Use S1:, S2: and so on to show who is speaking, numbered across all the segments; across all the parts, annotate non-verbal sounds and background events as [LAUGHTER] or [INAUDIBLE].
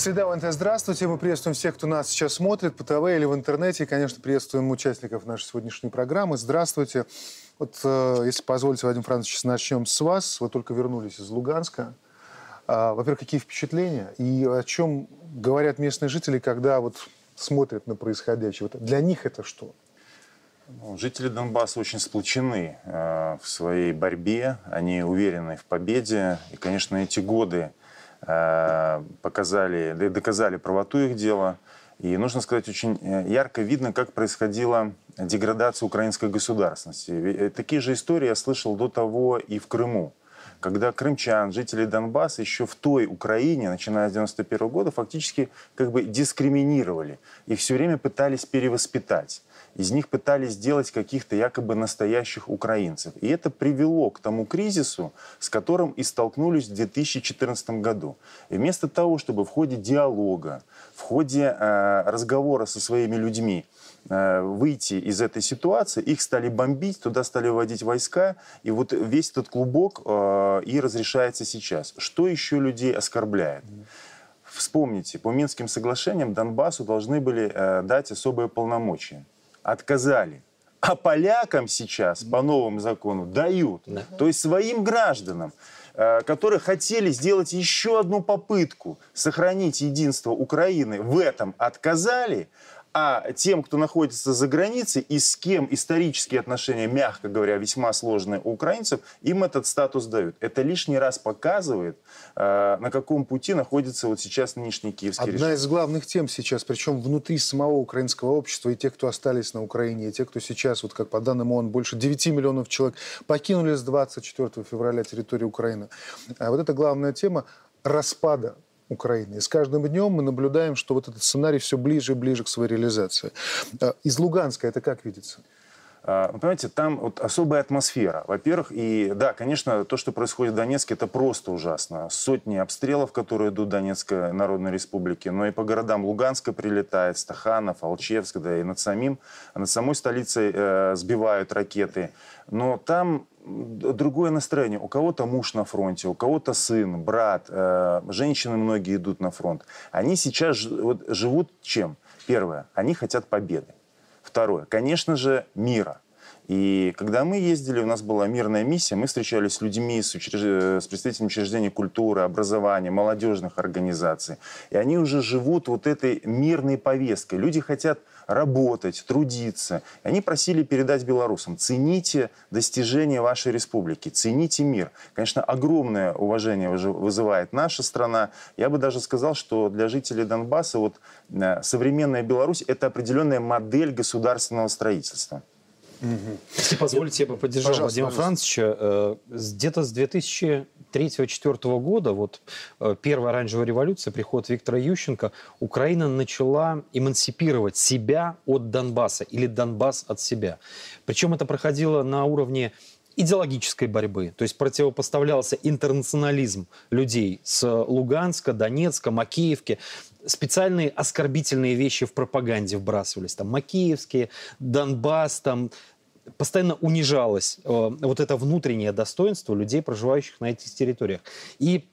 S1: Среда ВНТ, здравствуйте. Мы приветствуем всех, кто нас сейчас смотрит по ТВ или в интернете. И, конечно, приветствуем участников нашей сегодняшней программы. Здравствуйте. Вот, э, если позволите, Вадим Францович, начнем с вас. Вы только вернулись из Луганска. А, во-первых, какие впечатления и о чем говорят местные жители, когда вот смотрят на происходящее? Вот для них это что?
S2: Ну, жители Донбасса очень сплочены э, в своей борьбе, они уверены в победе. И, конечно, эти годы показали, доказали правоту их дела. И нужно сказать, очень э, ярко видно, как происходила деградация украинской государственности. Э, такие же истории я слышал до того и в Крыму когда крымчан, жители Донбасса еще в той Украине, начиная с 91 года, фактически как бы дискриминировали. Их все время пытались перевоспитать из них пытались сделать каких-то якобы настоящих украинцев. И это привело к тому кризису, с которым и столкнулись в 2014 году. И вместо того, чтобы в ходе диалога, в ходе э, разговора со своими людьми э, выйти из этой ситуации, их стали бомбить, туда стали вводить войска, и вот весь этот клубок э, и разрешается сейчас. Что еще людей оскорбляет? Вспомните, по Минским соглашениям Донбассу должны были э, дать особые полномочия отказали. А полякам сейчас по новому закону дают. Да. То есть своим гражданам, э, которые хотели сделать еще одну попытку сохранить единство Украины, в этом отказали, а тем, кто находится за границей и с кем исторические отношения, мягко говоря, весьма сложные у украинцев, им этот статус дают. Это лишний раз показывает, э, на каком пути находится вот сейчас нынешний киевский
S1: Одна
S2: режим.
S1: из главных тем сейчас, причем внутри самого украинского общества, и те, кто остались на Украине, и те, кто сейчас, вот как по данным ООН, больше 9 миллионов человек покинули с 24 февраля территорию Украины. А вот эта главная тема распада Украины. И с каждым днем мы наблюдаем, что вот этот сценарий все ближе и ближе к своей реализации. А, из Луганска это как видится?
S2: А, вы понимаете, там вот особая атмосфера. Во-первых, и да, конечно, то, что происходит в Донецке, это просто ужасно. Сотни обстрелов, которые идут в Донецкой Народной Республике, но и по городам Луганска прилетает, Стаханов, Алчевск, да и над самим, над самой столицей э, сбивают ракеты. Но там другое настроение. У кого-то муж на фронте, у кого-то сын, брат, э, женщины многие идут на фронт. Они сейчас вот, живут чем? Первое, они хотят победы. Второе, конечно же, мира. И когда мы ездили, у нас была мирная миссия, мы встречались с людьми, с, учреж... с представителями учреждений культуры, образования, молодежных организаций. И они уже живут вот этой мирной повесткой. Люди хотят работать, трудиться. И они просили передать белорусам, цените достижения вашей республики, цените мир. Конечно, огромное уважение вызывает наша страна. Я бы даже сказал, что для жителей Донбасса вот э, современная Беларусь – это определенная модель государственного строительства.
S3: Угу. Если позволите, я бы поддержал пожалуйста, Вадима Францовича. Э, где-то с 2003-2004 года, вот э, первая оранжевая революция, приход Виктора Ющенко, Украина начала эмансипировать себя от Донбасса или Донбасс от себя. Причем это проходило на уровне идеологической борьбы. То есть противопоставлялся интернационализм людей с Луганска, Донецка, Макеевки. Специальные оскорбительные вещи в пропаганде вбрасывались. Там Макеевские, Донбасс, там постоянно унижалось э, вот это внутреннее достоинство людей, проживающих на этих территориях. И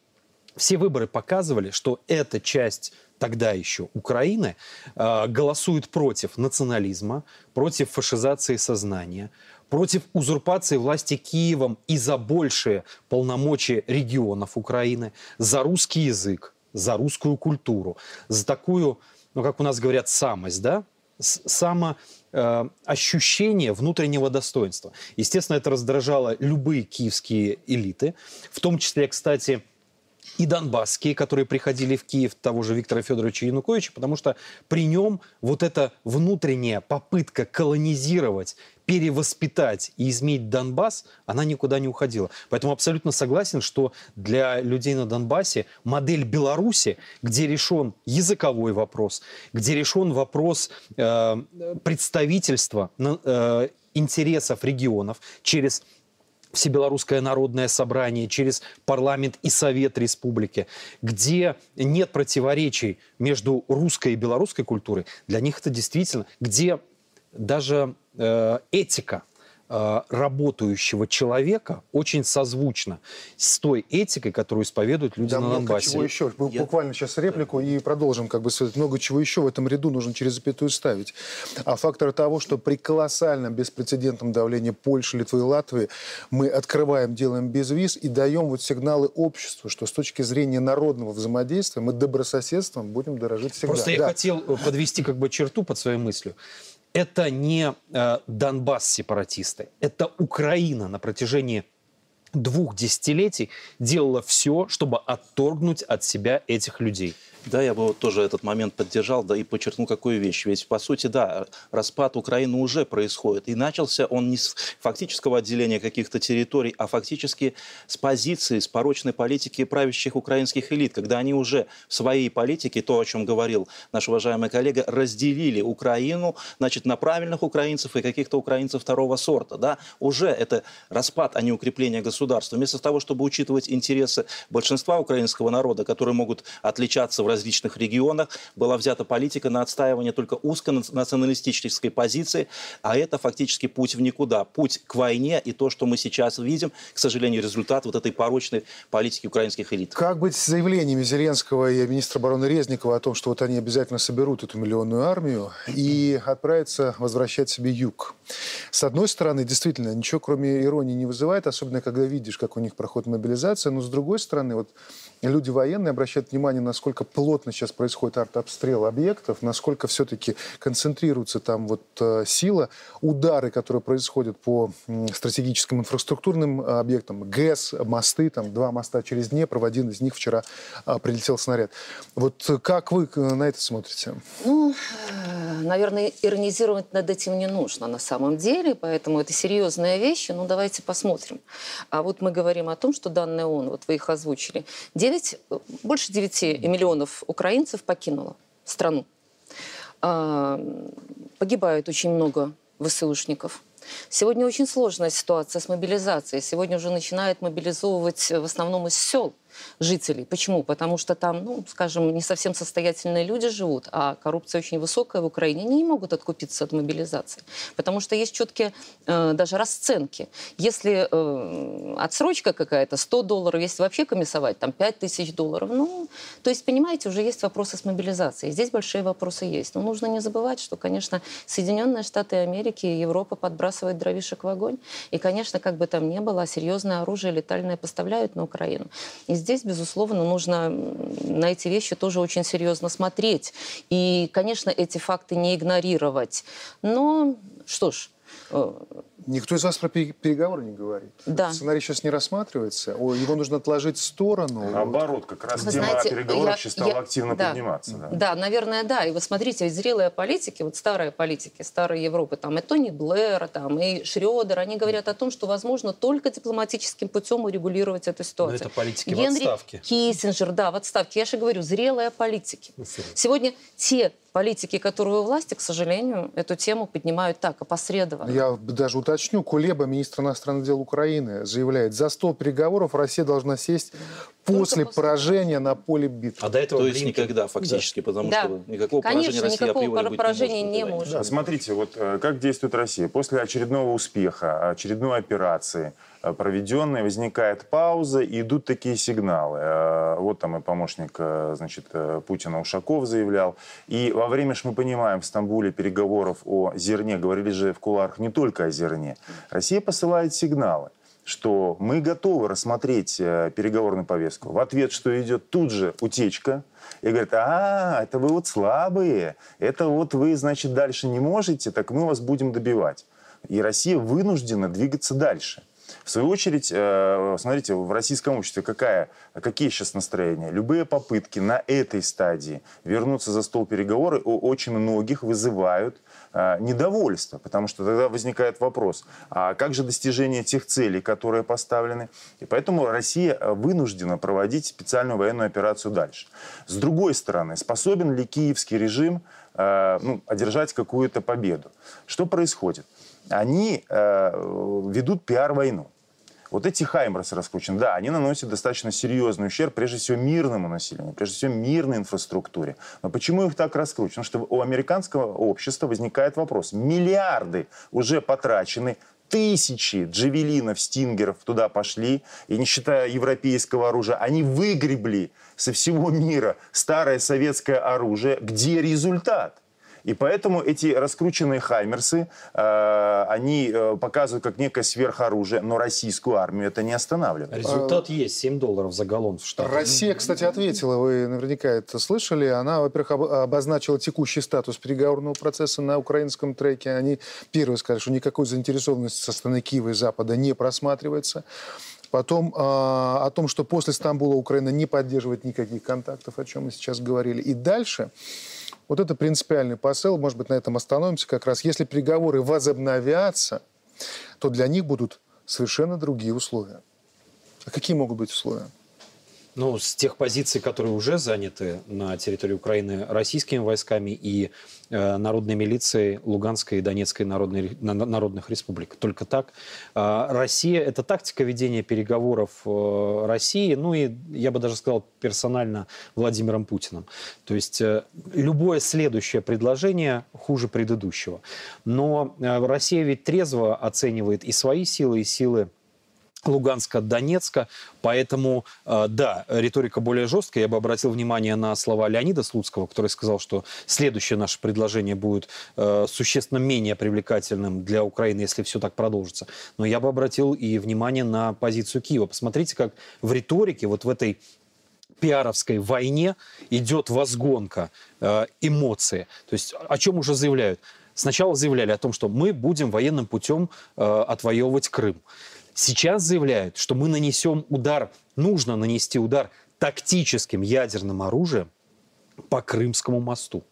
S3: все выборы показывали, что эта часть тогда еще Украины э, голосует против национализма, против фашизации сознания, против узурпации власти Киевом и за большие полномочия регионов Украины, за русский язык, за русскую культуру, за такую, ну как у нас говорят, самость, да, само Э, ощущение внутреннего достоинства. Естественно, это раздражало любые киевские элиты, в том числе, кстати, и донбасские, которые приходили в Киев того же Виктора Федоровича Януковича, потому что при нем вот эта внутренняя попытка колонизировать перевоспитать и изменить Донбасс, она никуда не уходила. Поэтому абсолютно согласен, что для людей на Донбассе модель Беларуси, где решен языковой вопрос, где решен вопрос э, представительства э, интересов регионов через Всебелорусское народное собрание, через парламент и Совет Республики, где нет противоречий между русской и белорусской культурой, для них это действительно, где даже э, этика э, работающего человека очень созвучно с той этикой, которую исповедуют люди
S1: да,
S3: на Донбассе.
S1: чего еще. Я... буквально сейчас реплику и продолжим. Как бы, много чего еще в этом ряду нужно через запятую ставить. А фактор того, что при колоссальном беспрецедентном давлении Польши, Литвы и Латвии мы открываем, делаем без виз и даем вот сигналы обществу, что с точки зрения народного взаимодействия мы добрососедством будем дорожить всегда.
S3: Просто да. я хотел подвести как бы черту под своей мыслью это не э, Донбасс-сепаратисты, это Украина на протяжении двух десятилетий делала все, чтобы отторгнуть от себя этих людей.
S4: Да, я бы вот тоже этот момент поддержал, да и подчеркнул какую вещь. Ведь, по сути, да, распад Украины уже происходит. И начался он не с фактического отделения каких-то территорий, а фактически с позиции, с порочной политики правящих украинских элит, когда они уже в своей политике, то, о чем говорил наш уважаемый коллега, разделили Украину, значит, на правильных украинцев и каких-то украинцев второго сорта. Да? Уже это распад, а не укрепление государства. Вместо того, чтобы учитывать интересы большинства украинского народа, которые могут отличаться в различных регионах была взята политика на отстаивание только узконационалистической позиции, а это фактически путь в никуда, путь к войне и то, что мы сейчас видим, к сожалению, результат вот этой порочной политики украинских элит.
S1: Как быть с заявлениями Зеленского и министра обороны Резникова о том, что вот они обязательно соберут эту миллионную армию и отправятся возвращать себе юг? С одной стороны, действительно, ничего кроме иронии не вызывает, особенно когда видишь, как у них проходит мобилизация, но с другой стороны, вот люди военные обращают внимание, насколько плотно сейчас происходит артобстрел объектов, насколько все-таки концентрируется там вот э, сила, удары, которые происходят по стратегическим инфраструктурным э, объектам, ГЭС, мосты, там два моста через Днепр, в один из них вчера а, прилетел снаряд. Вот как вы на это смотрите?
S5: Ну, наверное, иронизировать над этим не нужно на самом деле, поэтому это серьезная вещь. Ну, давайте посмотрим. А вот мы говорим о том, что данные ООН, вот вы их озвучили, 9, больше 9 миллионов украинцев покинуло страну. А, погибает очень много ВСУшников. Сегодня очень сложная ситуация с мобилизацией. Сегодня уже начинают мобилизовывать в основном из сел – жителей. Почему? Потому что там, ну, скажем, не совсем состоятельные люди живут, а коррупция очень высокая в Украине. Они не могут откупиться от мобилизации. Потому что есть четкие э, даже расценки. Если э, отсрочка какая-то 100 долларов, если вообще комиссовать, там 5 тысяч долларов. Ну, то есть, понимаете, уже есть вопросы с мобилизацией. Здесь большие вопросы есть. Но нужно не забывать, что, конечно, Соединенные Штаты Америки и Европа подбрасывают дровишек в огонь. И, конечно, как бы там ни было, серьезное оружие летальное поставляют на Украину. И здесь, безусловно, нужно на эти вещи тоже очень серьезно смотреть. И, конечно, эти факты не игнорировать. Но что ж,
S1: Никто из вас про переговоры не говорит.
S5: Да.
S1: Сценарий сейчас не рассматривается. Его нужно отложить в сторону.
S2: Наоборот, как раз Вы тема знаете, переговоров я, сейчас стала я, активно да, подниматься. Да.
S5: да, наверное, да. И вы смотрите, зрелые политики, вот старые политики, старой Европы, там и Тони Блэр, там, и Шредер, они говорят о том, что возможно только дипломатическим путем урегулировать эту ситуацию.
S3: Но это политики
S5: Генри
S3: в отставке.
S5: Киссинджер, да, в отставке. Я же говорю, зрелые политики. Сегодня те политики, которые у власти, к сожалению, эту тему поднимают так, опосредованно.
S1: Я даже уточню. Кулеба, министр иностранных дел Украины, заявляет, за стол переговоров Россия должна сесть после, после поражения на поле битвы.
S4: А до этого, То есть никогда фактически, да. потому да. что никакого
S5: Конечно,
S4: поражения Россия
S5: никакого поражения
S4: не
S5: может. Не может.
S2: Да, смотрите, вот э, как действует Россия. После очередного успеха, очередной операции, проведенной, возникает пауза, и идут такие сигналы. Э, вот там и помощник значит, Путина Ушаков заявлял. И во время, что мы понимаем, в Стамбуле переговоров о зерне, говорили же в куларах не только о зерне, Россия посылает сигналы что мы готовы рассмотреть э, переговорную повестку. В ответ, что идет тут же утечка, и говорит, а, это вы вот слабые, это вот вы, значит, дальше не можете, так мы вас будем добивать. И Россия вынуждена двигаться дальше. В свою очередь, э, смотрите, в российском обществе какая, какие сейчас настроения? Любые попытки на этой стадии вернуться за стол переговоров у очень многих вызывают э, недовольство, потому что тогда возникает вопрос, а как же достижение тех целей, которые поставлены? И поэтому Россия вынуждена проводить специальную военную операцию дальше. С другой стороны, способен ли киевский режим э, ну, одержать какую-то победу? Что происходит? Они ведут пиар-войну. Вот эти хаймерсы раскручены, да, они наносят достаточно серьезный ущерб, прежде всего, мирному населению, прежде всего, мирной инфраструктуре. Но почему их так раскручено? Потому что у американского общества возникает вопрос. Миллиарды уже потрачены тысячи джавелинов, стингеров туда пошли, и не считая европейского оружия, они выгребли со всего мира старое советское оружие. Где результат? И поэтому эти раскрученные «Хаймерсы», э, они э, показывают как некое сверхоружие, но российскую армию это не останавливает.
S3: Результат есть, 7 долларов за галлон в Штатах.
S1: Россия, кстати, ответила, вы наверняка это слышали. Она, во-первых, об- обозначила текущий статус переговорного процесса на украинском треке. Они первые сказали, что никакой заинтересованности со стороны Киева и Запада не просматривается. Потом а, о том, что после Стамбула Украина не поддерживает никаких контактов, о чем мы сейчас говорили. И дальше, вот это принципиальный посыл, может быть, на этом остановимся как раз. Если переговоры возобновятся, то для них будут совершенно другие условия. А какие могут быть условия?
S3: Ну, с тех позиций, которые уже заняты на территории Украины российскими войсками и э, народной милицией Луганской и Донецкой народной, на- на- народных республик. Только так. А, Россия – это тактика ведения переговоров э, России, ну и, я бы даже сказал, персонально Владимиром Путиным. То есть э, любое следующее предложение хуже предыдущего. Но э, Россия ведь трезво оценивает и свои силы, и силы Луганска, Донецка. Поэтому, э, да, риторика более жесткая. Я бы обратил внимание на слова Леонида Слуцкого, который сказал, что следующее наше предложение будет э, существенно менее привлекательным для Украины, если все так продолжится. Но я бы обратил и внимание на позицию Киева. Посмотрите, как в риторике, вот в этой пиаровской войне идет возгонка э, эмоции. То есть о чем уже заявляют? Сначала заявляли о том, что мы будем военным путем отвоевывать Крым. Сейчас заявляют, что мы нанесем удар, нужно нанести удар тактическим ядерным оружием по Крымскому мосту.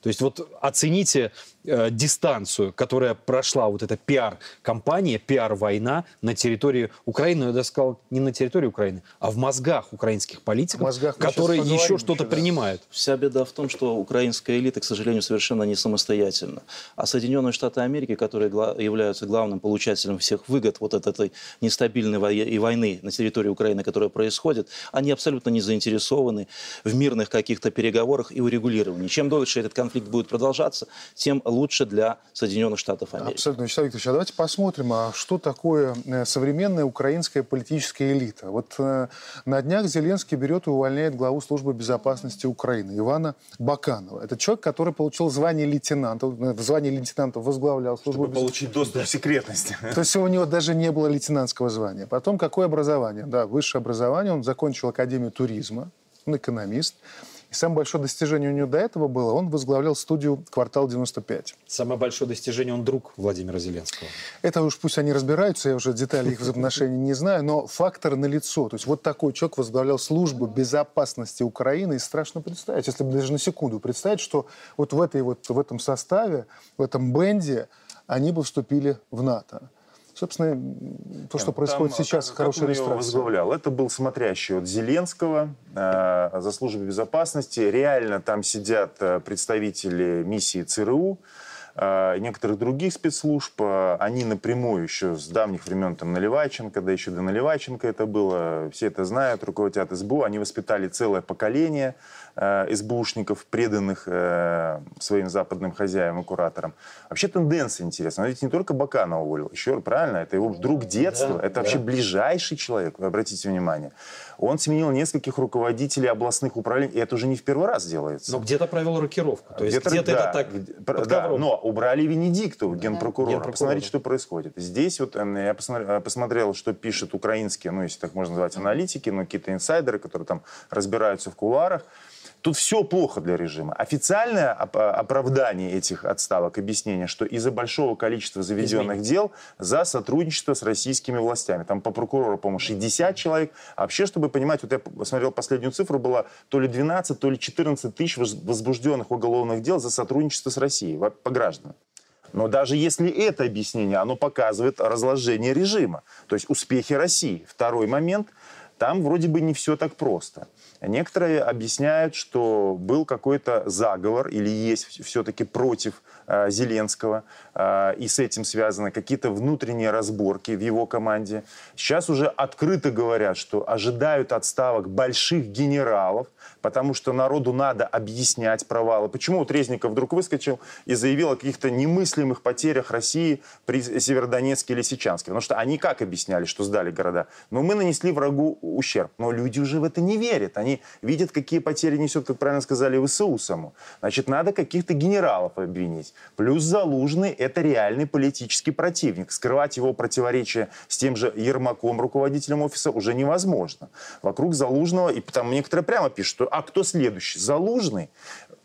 S3: То есть вот оцените э, дистанцию, которая прошла вот эта пиар-компания, пиар-война на территории Украины, я даже сказал, не на территории Украины, а в мозгах украинских политиков,
S1: В мозгах
S3: которые еще что-то
S1: еще, да.
S3: принимают.
S4: Вся беда в том, что украинская элита, к сожалению, совершенно не самостоятельна. А Соединенные Штаты Америки, которые гла- являются главным получателем всех выгод вот от этой нестабильной вое- и войны на территории Украины, которая происходит, они абсолютно не заинтересованы в мирных каких-то переговорах и урегулировании. Чем дольше этот конфликт будет продолжаться, тем лучше для Соединенных Штатов Америки.
S1: Абсолютно, Вячеслав Викторович, а давайте посмотрим, а что такое э, современная украинская политическая элита. Вот э, на днях Зеленский берет и увольняет главу службы безопасности Украины Ивана Баканова. Это человек, который получил звание лейтенанта, э, в звании лейтенанта возглавлял службу
S2: Чтобы получить доступ к секретности.
S1: То есть у него даже не было лейтенантского звания. Потом какое образование? Да, высшее образование. Он закончил Академию туризма, он экономист. И самое большое достижение у него до этого было, он возглавлял студию «Квартал 95».
S3: Самое большое достижение, он друг Владимира Зеленского.
S1: Это уж пусть они разбираются, я уже детали их взаимоотношений не знаю, но фактор налицо. То есть вот такой человек возглавлял службу безопасности Украины, и страшно представить, если бы даже на секунду представить, что вот в, этой вот, в этом составе, в этом бенде они бы вступили в НАТО. Собственно, то, что
S2: Там,
S1: происходит сейчас,
S2: как-
S1: хорошая
S2: как
S1: иллюстрация.
S2: возглавлял? Это был смотрящий от Зеленского э, за службу безопасности. Реально там сидят э, представители миссии ЦРУ, некоторых других спецслужб. Э, Они напрямую еще с давних времен там Наливайченко, да еще до Наливайченко это было, все это знают, руководят СБУ. Они воспитали целое поколение э, СБУшников, преданных э, своим западным хозяевам и кураторам. Вообще тенденция интересная. Он ведь не только Баканова уволил, еще правильно, это его друг детства,
S3: Да,
S2: это
S3: да.
S2: вообще ближайший человек, вы обратите внимание. Он сменил нескольких руководителей областных управлений, и это уже не в первый раз делается.
S3: Но где-то провел рокировку. То есть где-то,
S2: да,
S3: это так
S2: где-
S3: под
S2: да, но убрали Венедиктову, генпрокурора.
S3: Генпрокурора.
S2: Посмотрите, что происходит. Здесь вот э, я посмотрел, э, посмотрел, что пишут украинские, ну, если так можно назвать, аналитики, ну, какие-то инсайдеры, которые там разбираются в кулуарах. Тут все плохо для режима. Официальное оп- оправдание этих отставок, объяснение, что из-за большого количества заведенных дел за сотрудничество с российскими властями. Там по прокурору, по-моему, 60 человек. А вообще, чтобы понимать, вот я посмотрел последнюю цифру, было то ли 12, то ли 14 тысяч воз- возбужденных уголовных дел за сотрудничество с Россией по гражданам. Но даже если это объяснение, оно показывает разложение режима, то есть успехи России. Второй момент, там вроде бы не все так просто. Некоторые объясняют, что был какой-то заговор или есть все-таки против э, Зеленского, э, и с этим связаны какие-то внутренние разборки в его команде. Сейчас уже открыто говорят, что ожидают отставок больших генералов, потому что народу надо объяснять провалы. Почему вот Резников вдруг выскочил и заявил о каких-то немыслимых потерях России при Северодонецке или Сечанске? Потому что они как объясняли, что сдали города? Но мы нанесли врагу ущерб. Но люди уже в это не верят. Они видят, какие потери несет, как правильно сказали, ВСУ саму. Значит, надо каких-то генералов обвинить. Плюс Залужный – это реальный политический противник. Скрывать его противоречия с тем же Ермаком, руководителем офиса, уже невозможно. Вокруг Залужного, и там некоторые прямо пишут, что а кто следующий? Залужный?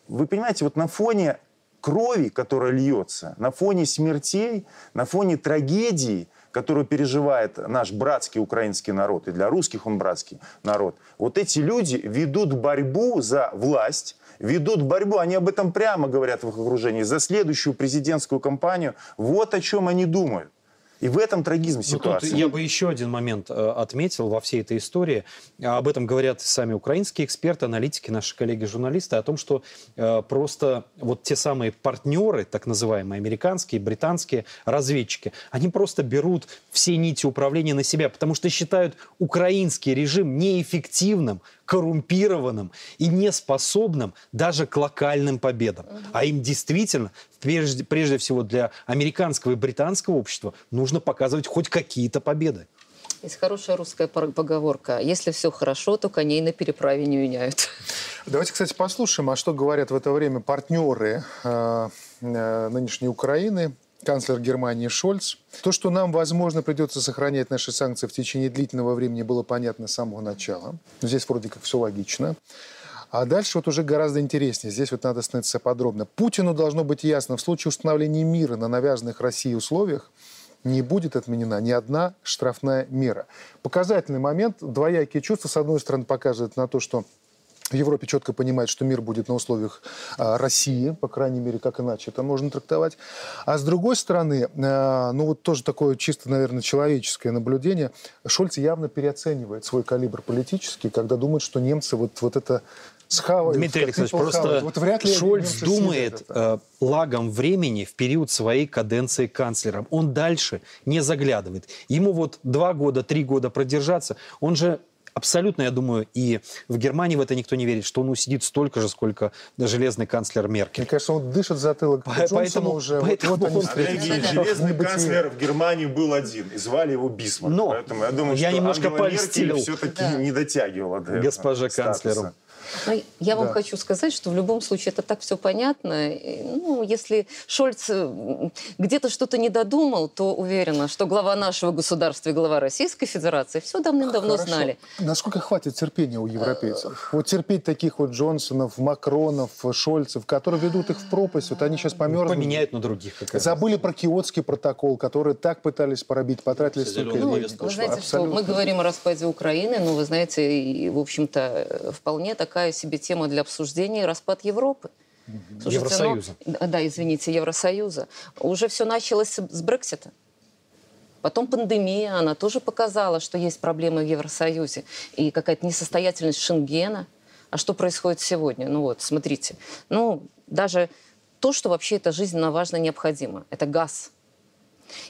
S2: Вы понимаете, вот на фоне крови, которая льется, на фоне смертей, на фоне трагедии – которую переживает наш братский украинский народ, и для русских он братский народ, вот эти люди ведут борьбу за власть, ведут борьбу, они об этом прямо говорят в их окружении, за следующую президентскую кампанию. Вот о чем они думают. И в этом трагизм ситуации.
S3: Ну, тут я бы еще один момент э, отметил во всей этой истории. Об этом говорят сами украинские эксперты, аналитики, наши коллеги-журналисты, о том, что э, просто вот те самые партнеры, так называемые американские, британские разведчики, они просто берут все нити управления на себя, потому что считают украинский режим неэффективным, коррумпированным и неспособным даже к локальным победам. А им действительно, прежде, прежде всего для американского и британского общества, нужно показывать хоть какие-то победы.
S5: Есть хорошая русская поговорка. Если все хорошо, то коней на переправе не меняют.
S1: Давайте, кстати, послушаем, а что говорят в это время партнеры э, э, нынешней Украины, канцлер Германии Шольц. То, что нам, возможно, придется сохранять наши санкции в течение длительного времени, было понятно с самого начала. Здесь вроде как все логично. А дальше вот уже гораздо интереснее. Здесь вот надо становиться подробно. Путину должно быть ясно, в случае установления мира на навязанных России условиях не будет отменена ни одна штрафная мера. Показательный момент, двоякие чувства. С одной стороны, показывает на то, что в Европе четко понимает, что мир будет на условиях а, России, по крайней мере, как иначе это можно трактовать. А с другой стороны, а, ну вот тоже такое чисто, наверное, человеческое наблюдение, Шольц явно переоценивает свой калибр политический, когда думает, что немцы вот, вот это схавают.
S3: Дмитрий Александрович, просто вот вряд ли Шольц думает э, лагом времени в период своей каденции канцлером. Он дальше не заглядывает. Ему вот два года, три года продержаться, он же абсолютно, я думаю, и в Германии в это никто не верит, что он усидит столько же, сколько железный канцлер Меркель.
S1: Мне кажется, он дышит затылок
S3: По поэтому, уже.
S2: Поэтому вот, вот они Коллеги, железный канцлер в Германии был один, и звали его Бисмарк.
S3: Но поэтому я думаю, я что немножко Ангела Меркель
S2: все-таки да. не дотягивала до
S3: Госпожа канцлеру.
S5: Но я вам да. хочу сказать, что в любом случае это так все понятно. Ну, если Шольц где-то что-то не додумал, то уверена, что глава нашего государства и глава Российской Федерации все давным-давно знали.
S1: Насколько хватит терпения у европейцев? Вот терпеть таких вот Джонсонов, Макронов, Шольцев, которые ведут их в пропасть, вот они сейчас померзнут.
S3: Поменяют на других.
S1: Забыли про Киотский протокол, который так пытались пробить, потратили столько
S5: времени. Ну, вы знаете, что мы говорим о распаде Украины, но вы знаете, в общем-то, вполне такая такая себе тема для обсуждения распад Европы.
S3: Слушайте, Евросоюза.
S5: Ну, да, извините, Евросоюза. Уже все началось с Брексита. Потом пандемия, она тоже показала, что есть проблемы в Евросоюзе. И какая-то несостоятельность Шенгена. А что происходит сегодня? Ну вот, смотрите. Ну, даже то, что вообще эта жизненно важно необходимо. Это газ.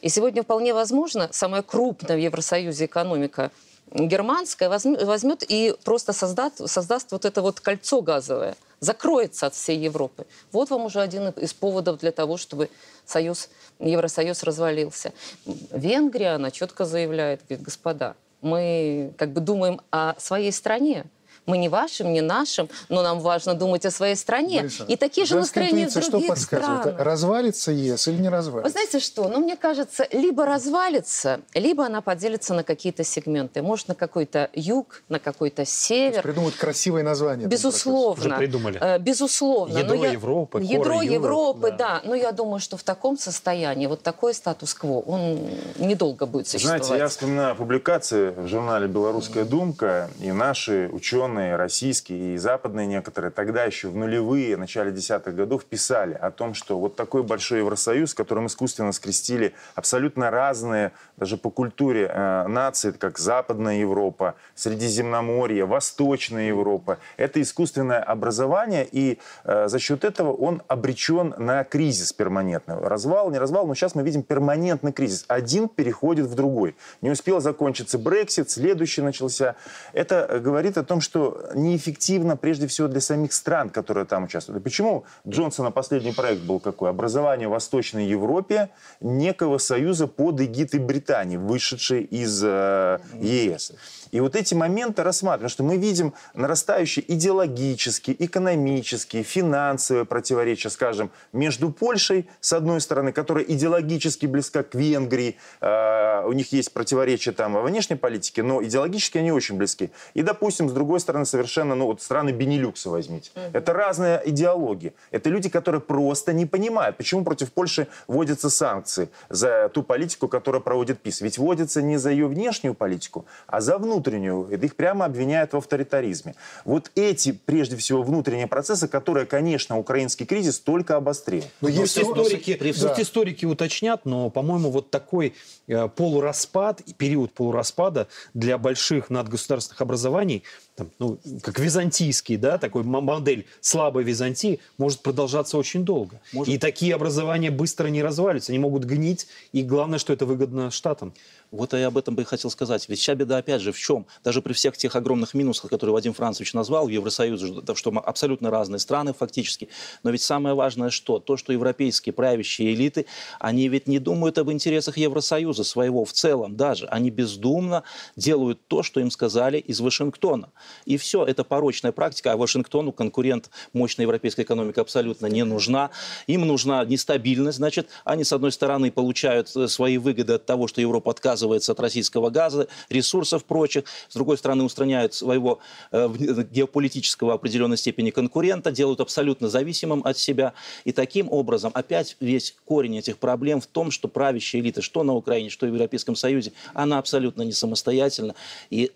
S5: И сегодня вполне возможно, самая крупная в Евросоюзе экономика германская возьмет и просто создаст, создаст вот это вот кольцо газовое, закроется от всей Европы. Вот вам уже один из поводов для того, чтобы Союз, Евросоюз развалился. Венгрия, она четко заявляет, говорит, господа, мы как бы думаем о своей стране, мы не вашим, не нашим, но нам важно думать о своей стране. Бориса, и такие же настроения в других что странах.
S1: Развалится ЕС или не развалится?
S5: Вы знаете что? Ну, мне кажется, либо развалится, либо она поделится на какие-то сегменты. Может, на какой-то юг, на какой-то север.
S1: Придумают красивые названия.
S5: Безусловно.
S3: Уже придумали.
S5: Э, безусловно.
S3: Ядро я, Европы,
S5: Ядро Европы, да. да. Но я думаю, что в таком состоянии вот такой статус-кво, он недолго будет существовать.
S2: Знаете, я вспоминаю публикации в журнале «Белорусская думка», и наши ученые ученые, российские и западные некоторые, тогда еще в нулевые, начале десятых годов писали о том, что вот такой большой Евросоюз, которым искусственно скрестили абсолютно разные, даже по культуре, э, нации, как Западная Европа, Средиземноморье, Восточная Европа, это искусственное образование, и э, за счет этого он обречен на кризис перманентный. Развал, не развал, но сейчас мы видим перманентный кризис. Один переходит в другой. Не успел закончиться Брексит, следующий начался. Это говорит о том, что неэффективно прежде всего для самих стран, которые там участвуют. Почему Джонсона последний проект был какой? Образование в Восточной Европе некого союза под эгидой Британии, вышедшей из э, ЕС. И вот эти моменты рассматриваем, что мы видим нарастающие идеологические, экономические, финансовые противоречия, скажем, между Польшей, с одной стороны, которая идеологически близка к Венгрии, э, у них есть противоречия там во внешней политике, но идеологически они очень близки. И, допустим, с другой стороны, совершенно, ну вот страны Бенилюкса возьмите. Угу. Это разные идеологии. Это люди, которые просто не понимают, почему против Польши вводятся санкции за ту политику, которую проводит ПИС. Ведь вводятся не за ее внешнюю политику, а за внутреннюю внутреннюю, их прямо обвиняют в авторитаризме. Вот эти, прежде всего, внутренние процессы, которые, конечно, украинский кризис только обострил.
S3: Но есть историки, пусть да. историки уточнят, но, по-моему, вот такой э, полураспад, период полураспада для больших надгосударственных образований там, ну, как византийский, да, такой модель слабой Византии, может продолжаться очень долго. Может. И такие образования быстро не развалятся, они могут гнить, и главное, что это выгодно штатам.
S4: Вот я об этом бы и хотел сказать. Ведь вся беда, опять же, в чем? Даже при всех тех огромных минусах, которые Вадим Францович назвал в Евросоюзе, что мы абсолютно разные страны фактически, но ведь самое важное что? То, что европейские правящие элиты, они ведь не думают об интересах Евросоюза своего в целом даже. Они бездумно делают то, что им сказали из Вашингтона. И все, это порочная практика, а Вашингтону конкурент мощной европейской экономики абсолютно не нужна. Им нужна нестабильность, значит, они, с одной стороны, получают э, свои выгоды от того, что Европа отказывается от российского газа, ресурсов прочих, с другой стороны, устраняют своего э, геополитического определенной степени конкурента, делают абсолютно зависимым от себя. И таким образом опять весь корень этих проблем в том, что правящая элита, что на Украине, что в Европейском Союзе, она абсолютно не самостоятельна. И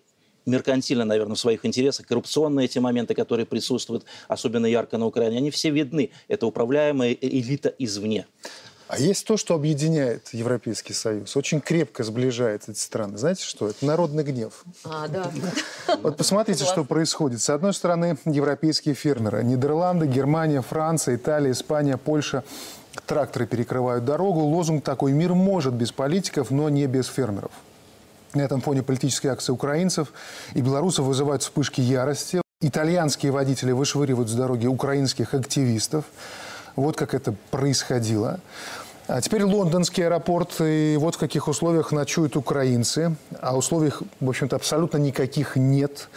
S4: меркантильно, наверное, в своих интересах, коррупционные эти моменты, которые присутствуют, особенно ярко на Украине, они все видны. Это управляемая элита извне.
S1: А есть то, что объединяет Европейский Союз, очень крепко сближает эти страны. Знаете что? Это народный гнев.
S5: А, да.
S1: Вот посмотрите, что происходит. С одной стороны, европейские фермеры. Нидерланды, Германия, Франция, Италия, Испания, Польша. Тракторы перекрывают дорогу. Лозунг такой «Мир может без политиков, но не без фермеров». На этом фоне политические акции украинцев и белорусов вызывают вспышки ярости. Итальянские водители вышвыривают с дороги украинских активистов. Вот как это происходило. А теперь лондонский аэропорт, и вот в каких условиях ночуют украинцы. А условий, в общем-то, абсолютно никаких нет.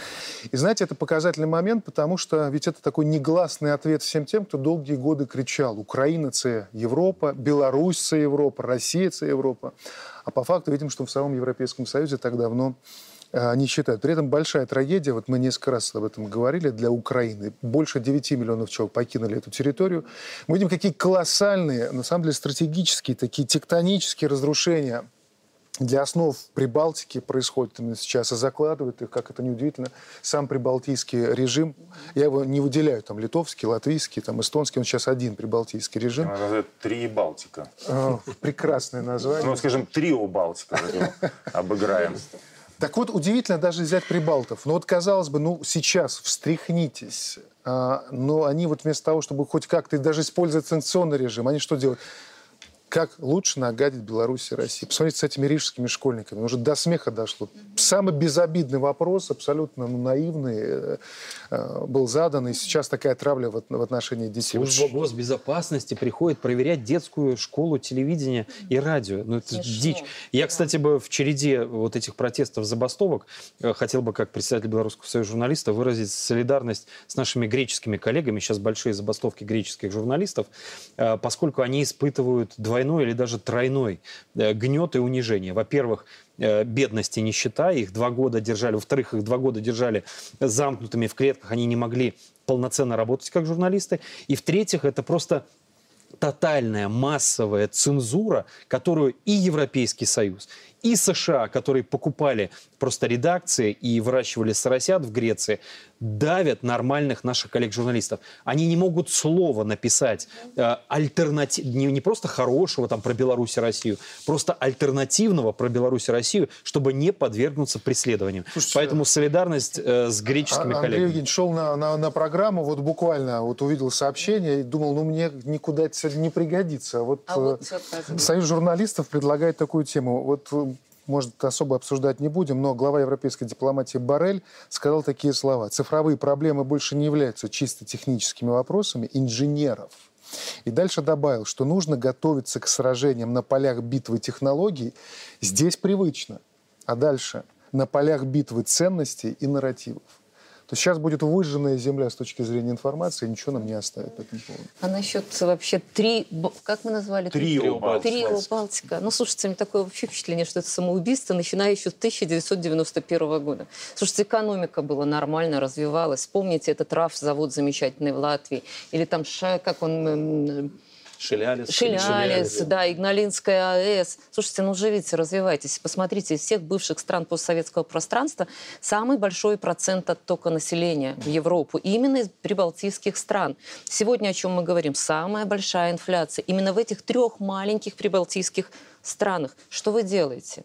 S1: И знаете, это показательный момент, потому что ведь это такой негласный ответ всем тем, кто долгие годы кричал «Украина – это Европа», «Беларусь – это Европа», «Россия – это Европа». А по факту видим, что в самом Европейском Союзе так давно не считают. При этом большая трагедия, вот мы несколько раз об этом говорили, для Украины. Больше 9 миллионов человек покинули эту территорию. Мы видим, какие колоссальные, на самом деле, стратегические, такие тектонические разрушения – для основ Прибалтики происходит именно сейчас и закладывает их, как это неудивительно, сам прибалтийский режим. Я его не выделяю, там, литовский, латвийский, там, эстонский, он сейчас один прибалтийский режим.
S2: Это три Балтика.
S1: А, прекрасное название.
S2: Ну, скажем, трио Балтика обыграем.
S1: Так вот, удивительно даже взять прибалтов. Ну вот, казалось бы, ну сейчас встряхнитесь. А, но они вот вместо того, чтобы хоть как-то даже использовать санкционный режим, они что делают? Как лучше нагадить Беларуси и России. Посмотрите с этими рижскими школьниками. Уже до смеха дошло. Самый безобидный вопрос, абсолютно ну, наивный, э, э, был задан. И сейчас такая травля в, отношении детей.
S3: Служба госбезопасности приходит проверять детскую школу телевидения и радио. Ну, это Смешно. дичь. Я, кстати, бы в череде вот этих протестов, забастовок э, хотел бы, как председатель Белорусского союза журналистов, выразить солидарность с нашими греческими коллегами. Сейчас большие забастовки греческих журналистов, поскольку они испытывают два двойной или даже тройной э, гнет и унижение. Во-первых, э, бедности, нищета, их два года держали, во-вторых, их два года держали замкнутыми в клетках, они не могли полноценно работать как журналисты, и в-третьих, это просто тотальная массовая цензура, которую и Европейский Союз, и США, которые покупали просто редакции и выращивали соросят в Греции, давят нормальных наших коллег-журналистов. Они не могут слова написать э, альтернатив, не, не просто хорошего там про Беларусь и Россию, просто альтернативного про Беларусь и Россию, чтобы не подвергнуться преследованию. Слушайте, Поэтому солидарность э, с греческими
S1: а,
S3: коллегами. Андрей
S1: Евгеньевич шел на, на, на программу, вот буквально вот увидел сообщение и думал, ну мне никуда это сегодня не пригодится. Вот, а вот э, Союз журналистов предлагает такую тему. Вот э, может, особо обсуждать не будем, но глава европейской дипломатии Барель сказал такие слова. Цифровые проблемы больше не являются чисто техническими вопросами инженеров. И дальше добавил, что нужно готовиться к сражениям на полях битвы технологий. Здесь привычно. А дальше на полях битвы ценностей и нарративов то сейчас будет выжженная земля с точки зрения информации, ничего нам не оставит по этому поводу.
S5: А насчет вообще три, как мы назвали?
S2: Трио Балтика.
S5: Трио Балтика. Ну, слушайте, у меня такое вообще впечатление, что это самоубийство, начиная еще с 1991 года. Слушайте, экономика была нормально, развивалась. Помните этот РАФ, завод замечательный в Латвии? Или там, как он
S4: Шелялис.
S5: Шелялис, да, Игналинская АЭС. Слушайте, ну живите, развивайтесь. Посмотрите, из всех бывших стран постсоветского пространства самый большой процент оттока населения в Европу. Именно из прибалтийских стран. Сегодня о чем мы говорим? Самая большая инфляция. Именно в этих трех маленьких прибалтийских странах. Что вы делаете?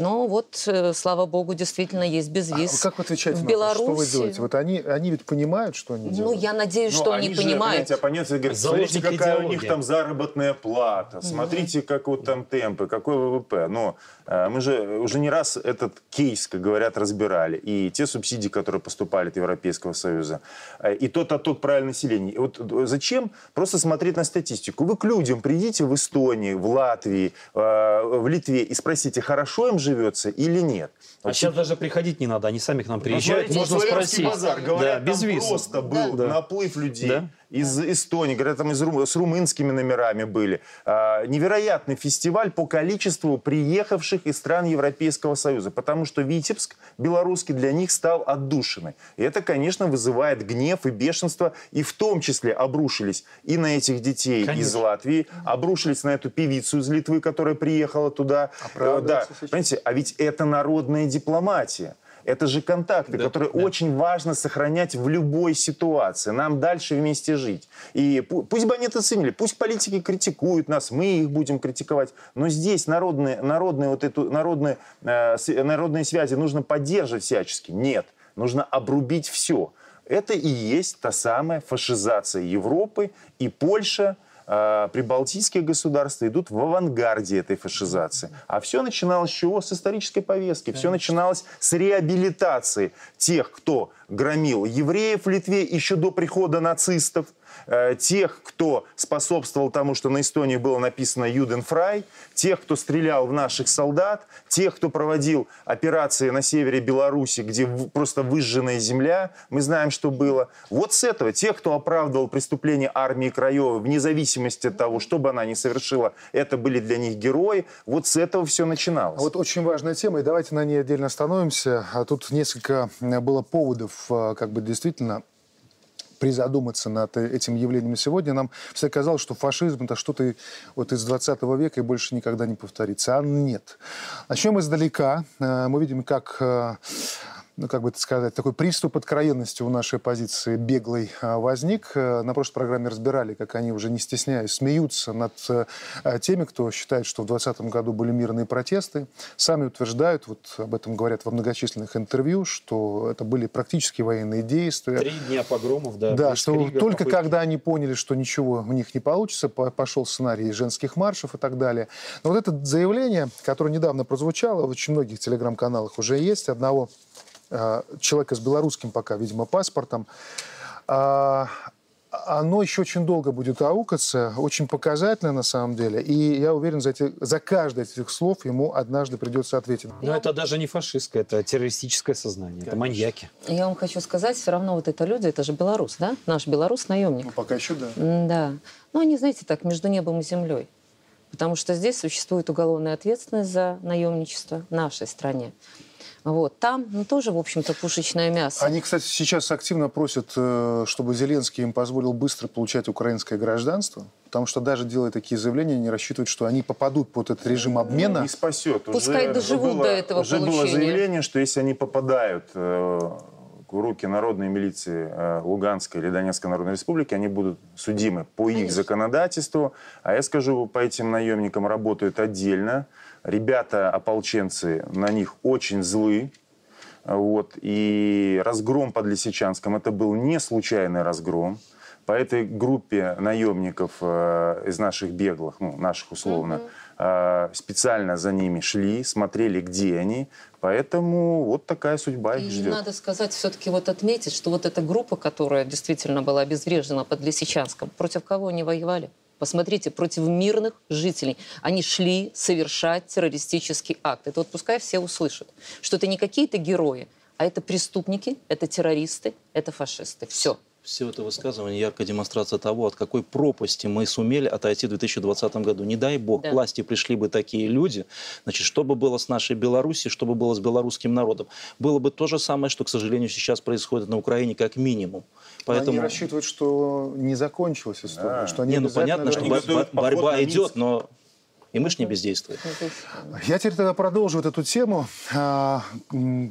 S5: Но вот, э, слава богу, действительно есть безвиз.
S1: А как вы отвечаете в на Беларуси... что вы делаете? Вот они, они ведь понимают, что они ну, делают?
S5: Ну, я надеюсь, что они, они же, понимают.
S2: Оппоненты говорят, смотрите, какая идеология. у них там заработная плата, смотрите, как вот там темпы, какой ВВП. Но э, мы же уже не раз этот кейс, как говорят, разбирали. И те субсидии, которые поступали от Европейского Союза, э, и тот отток правильного населения. И вот зачем просто смотреть на статистику? Вы к людям придите в Эстонии, в Латвии, в Литве и спросите, хорошо им живется или нет.
S3: А вот сейчас даже приходить не надо, они сами к нам приезжают, ну, можно спросить.
S2: Базар, говорят, да, без виз. просто был да. наплыв людей. Да? Из Эстонии, говорят, там из, с румынскими номерами были. А, невероятный фестиваль по количеству приехавших из стран Европейского Союза, потому что Витебск белорусский для них стал отдушиной. И это, конечно, вызывает гнев и бешенство, и в том числе обрушились и на этих детей конечно. из Латвии, обрушились на эту певицу из Литвы, которая приехала туда. А да, понимаете, а ведь это народная дипломатия. Это же контакты, да, которые да. очень важно сохранять в любой ситуации. Нам дальше вместе жить. И пусть бы они это ценили, пусть политики критикуют нас, мы их будем критиковать. Но здесь народные, народные, вот эту, народные, э, народные связи нужно поддерживать всячески. Нет, нужно обрубить все. Это и есть та самая фашизация Европы и Польша – э, прибалтийские государства идут в авангарде этой фашизации. А все начиналось с чего? С исторической повестки. Все начиналось с реабилитации тех, кто громил евреев в Литве еще до прихода нацистов – Э, тех, кто способствовал тому, что на Эстонии было написано «Юденфрай», тех, кто стрелял в наших солдат, тех, кто проводил операции на севере Беларуси, где просто выжженная земля, мы знаем, что было. Вот с этого, тех, кто оправдывал преступления армии Краевой, вне зависимости от того, что бы она ни совершила, это были для них герои, вот с этого все начиналось.
S1: Вот очень важная тема, и давайте на ней отдельно остановимся. А тут несколько было поводов, как бы действительно призадуматься над этим явлением сегодня, нам всегда казалось, что фашизм это что-то вот из 20 века и больше никогда не повторится. А нет. Начнем издалека. Э, мы видим, как э, ну, как бы это сказать, такой приступ откровенности у нашей позиции беглый а, возник. Э, на прошлой программе разбирали, как они уже не стесняясь смеются над э, теми, кто считает, что в 2020 году были мирные протесты. Сами утверждают, вот об этом говорят во многочисленных интервью, что это были практически военные действия.
S3: Три дня погромов, да.
S1: Да, что крига, только попытки. когда они поняли, что ничего у них не получится, пошел сценарий женских маршев и так далее. Но вот это заявление, которое недавно прозвучало, в очень многих телеграм-каналах уже есть, одного Э, человека с белорусским пока, видимо, паспортом, а, оно еще очень долго будет аукаться, очень показательно на самом деле. И я уверен, за, эти, за каждое из этих слов ему однажды придется ответить.
S3: Но это даже не фашистское, это террористическое сознание, Конечно. это маньяки.
S5: Я вам хочу сказать, все равно вот это люди, это же белорус, да? Наш белорус наемник. Ну,
S1: пока еще да.
S5: Да. Ну, они, знаете, так, между небом и землей. Потому что здесь существует уголовная ответственность за наемничество в нашей стране. Вот. Там ну, тоже, в общем-то, пушечное мясо.
S1: Они, кстати, сейчас активно просят, э, чтобы Зеленский им позволил быстро получать украинское гражданство, потому что даже делая такие заявления, они рассчитывают, что они попадут под этот режим обмена.
S2: Не спасет.
S5: Пускай
S2: уже
S5: доживут
S2: было,
S5: до этого
S2: Уже
S5: получения.
S2: было заявление, что если они попадают э, руки народной милиции э, Луганской или Донецкой Народной Республики, они будут судимы по их
S5: Конечно.
S2: законодательству. А я скажу, по этим наемникам работают отдельно. Ребята, ополченцы, на них очень злы. Вот. И разгром под Лисичанском это был не случайный разгром. По этой группе наемников э, из наших беглых, ну, наших условно, э, специально за ними шли, смотрели, где они. Поэтому вот такая судьба их
S5: И
S2: ждет.
S5: надо сказать, все-таки вот отметить, что вот эта группа, которая действительно была обезврежена под Лисичанском, против кого они воевали? Посмотрите, против мирных жителей. Они шли совершать террористический акт. Это вот пускай все услышат, что это не какие-то герои, а это преступники, это террористы, это фашисты. Все.
S4: Все это высказывание яркая демонстрация того, от какой пропасти мы сумели отойти в 2020 году. Не дай бог,
S5: Да.
S4: к власти пришли бы такие люди, значит, что бы было с нашей Белоруссией, что бы было с белорусским народом? Было бы то же самое, что, к сожалению, сейчас происходит на Украине, как минимум. Поэтому...
S1: Они рассчитывают, что не закончилась история,
S2: Да.
S1: что они
S4: Не, ну понятно, что бо- борьба идет, но и мы ж не бездействуем.
S1: Я теперь тогда продолжу вот эту тему, а,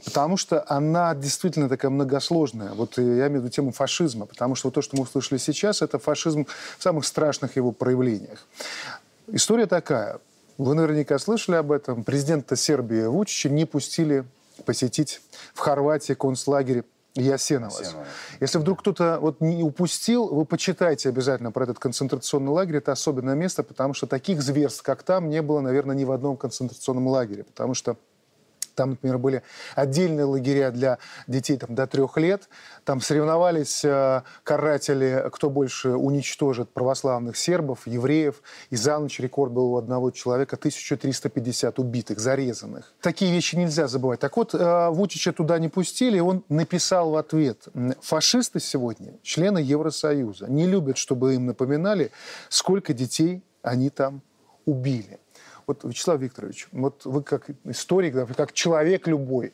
S1: потому что она действительно такая многосложная. Вот э, я имею в виду тему фашизма, потому что вот то, что мы услышали сейчас, это фашизм в самых страшных его проявлениях. История такая. Вы наверняка слышали об этом. Президента Сербии Вучича не пустили посетить в Хорватии концлагерь Ясеновас.
S2: Ясеновас.
S1: Если вдруг кто-то вот не упустил, вы почитайте обязательно про этот концентрационный лагерь. Это особенное место, потому что таких зверств, как там, не было, наверное, ни в одном концентрационном лагере. Потому что там, например, были отдельные лагеря для детей там, до трех лет. Там соревновались э, каратели, кто больше уничтожит православных сербов, евреев. И за ночь рекорд был у одного человека 1350 убитых, зарезанных. Такие вещи нельзя забывать. Так вот, э, Вучича туда не пустили, и он написал в ответ. «М, Фашисты сегодня, члены Евросоюза, не любят, чтобы им напоминали, сколько детей они там убили. Вот, Вячеслав Викторович, вот вы как историк, да, вы как человек любой,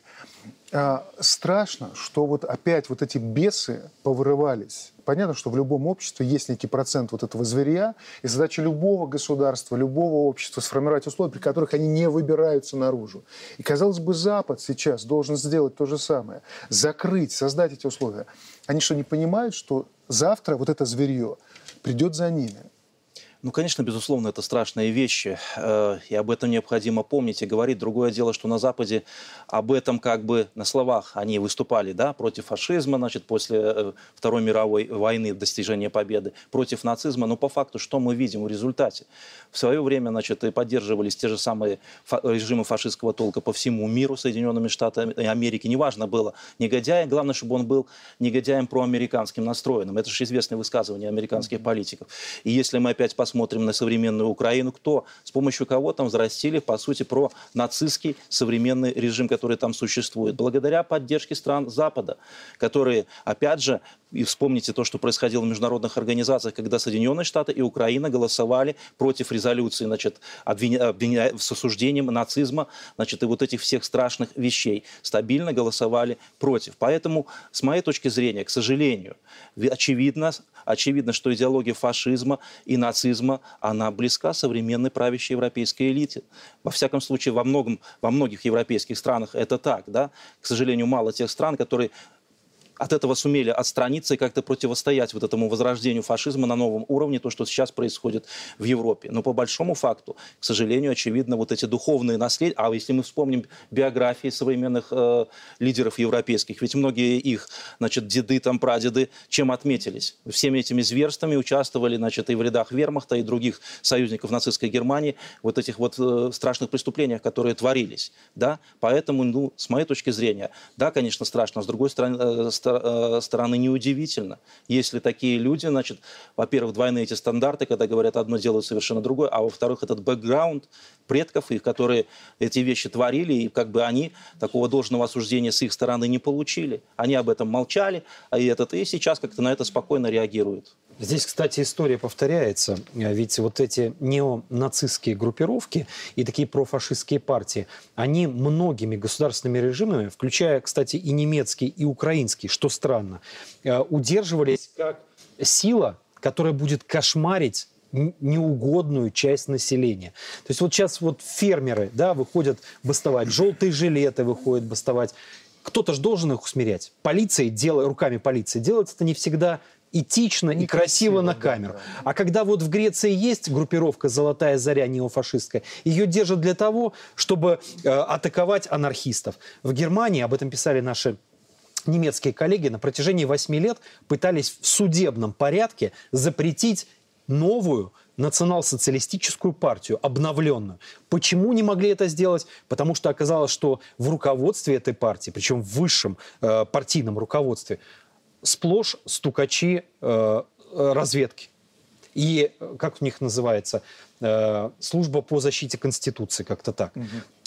S1: а, страшно, что вот опять вот эти бесы повырывались. Понятно, что в любом обществе есть некий процент вот этого зверя, и задача любого государства, любого общества сформировать условия, при которых они не выбираются наружу. И, казалось бы, Запад сейчас должен сделать то же самое. Закрыть, создать эти условия. Они что, не понимают, что завтра вот это зверье придет за ними?
S4: Ну, конечно, безусловно, это страшные вещи, э, и об этом необходимо помнить и говорить. Другое дело, что на Западе об этом как бы на словах они выступали, да, против фашизма, значит, после э, Второй мировой войны, достижения победы, против нацизма, но по факту, что мы видим в результате? В свое время, значит, и поддерживались те же самые фа- режимы фашистского толка по всему миру, Соединенными Штатами Америки, неважно было, негодяй, главное, чтобы он был негодяем проамериканским настроенным. Это же известное высказывание американских политиков. И если мы опять посмотрим на современную Украину, кто, с помощью кого там взрастили, по сути, про нацистский современный режим, который там существует. Благодаря поддержке стран Запада, которые, опять же, и вспомните то, что происходило в международных организациях, когда Соединенные Штаты и Украина голосовали против резолюции, значит, обвиня, обвиня- с осуждением нацизма, значит, и вот этих всех страшных вещей. Стабильно голосовали против. Поэтому, с моей точки зрения, к сожалению, ви- очевидно, очевидно, что идеология фашизма и нацизма, она близка современной правящей европейской элите. Во всяком случае, во, многом, во многих европейских странах это так. Да? К сожалению, мало тех стран, которые от этого сумели отстраниться и как-то противостоять вот этому возрождению фашизма на новом уровне, то, что сейчас происходит в Европе. Но по большому факту, к сожалению, очевидно, вот эти духовные наследия, а если мы вспомним биографии современных э, лидеров европейских, ведь многие их, значит, деды, там, прадеды, чем отметились? Всеми этими зверствами участвовали, значит, и в рядах вермахта, и других союзников нацистской Германии, вот этих вот э, страшных преступлениях, которые творились, да? Поэтому, ну, с моей точки зрения, да, конечно, страшно, с другой стороны, э, стороны неудивительно, если такие люди, значит, во-первых, двойные эти стандарты, когда говорят одно, делают совершенно другое, а во-вторых, этот бэкграунд предков их, которые эти вещи творили, и как бы они такого должного осуждения с их стороны не получили. Они об этом молчали, а этот, и сейчас как-то на это спокойно реагируют.
S3: Здесь, кстати, история повторяется. Ведь вот эти неонацистские группировки и такие профашистские партии, они многими государственными режимами, включая, кстати, и немецкий, и украинский, что странно, э, удерживались как сила, которая будет кошмарить неугодную часть населения. То есть вот сейчас вот фермеры да, выходят бастовать, желтые жилеты выходят бастовать. Кто-то же должен их усмирять. Полиция, дел, руками полиции делать это не всегда этично и красиво на камеру. Да, да. А когда вот в Греции есть группировка «Золотая заря» неофашистская, ее держат для того, чтобы э, атаковать анархистов. В Германии, об этом писали наши немецкие коллеги, на протяжении восьми лет пытались в судебном порядке запретить новую национал-социалистическую партию, обновленную. Почему не могли это сделать? Потому что оказалось, что в руководстве этой партии, причем в высшем э, партийном руководстве, сплошь стукачи э, разведки. И, э, как у них называется, э, служба по защите Конституции, как-то так. Угу.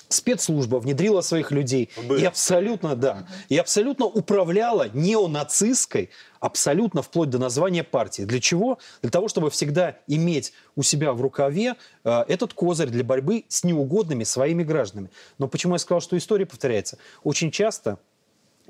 S3: Спецслужба внедрила своих людей Были. и абсолютно, да, и абсолютно управляла неонацистской, абсолютно вплоть до названия партии. Для чего? Для того, чтобы всегда иметь у себя в рукаве э, этот козырь для борьбы с неугодными своими гражданами. Но почему я сказал, что история повторяется? Очень часто